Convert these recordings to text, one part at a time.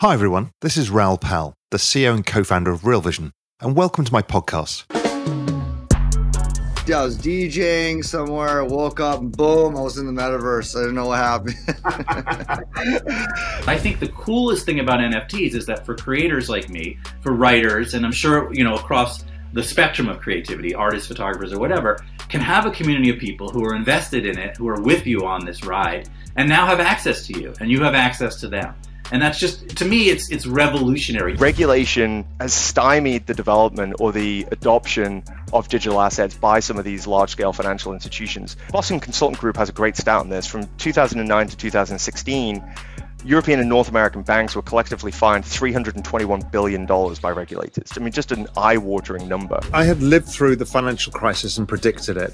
Hi, everyone. This is Raoul Pal, the CEO and co founder of Real Vision, and welcome to my podcast. Yeah, I was DJing somewhere, woke up, boom, I was in the metaverse. I didn't know what happened. I think the coolest thing about NFTs is that for creators like me, for writers, and I'm sure, you know, across the spectrum of creativity, artists, photographers, or whatever, can have a community of people who are invested in it, who are with you on this ride, and now have access to you, and you have access to them and that's just to me it's it's revolutionary regulation has stymied the development or the adoption of digital assets by some of these large scale financial institutions boston consultant group has a great stat on this from 2009 to 2016 European and North American banks were collectively fined $321 billion by regulators. I mean, just an eye watering number. I had lived through the financial crisis and predicted it.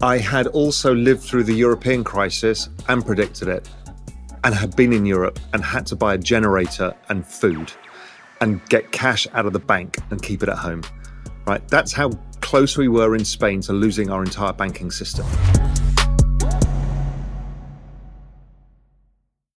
I had also lived through the European crisis and predicted it and had been in Europe and had to buy a generator and food and get cash out of the bank and keep it at home. Right? That's how close we were in Spain to losing our entire banking system.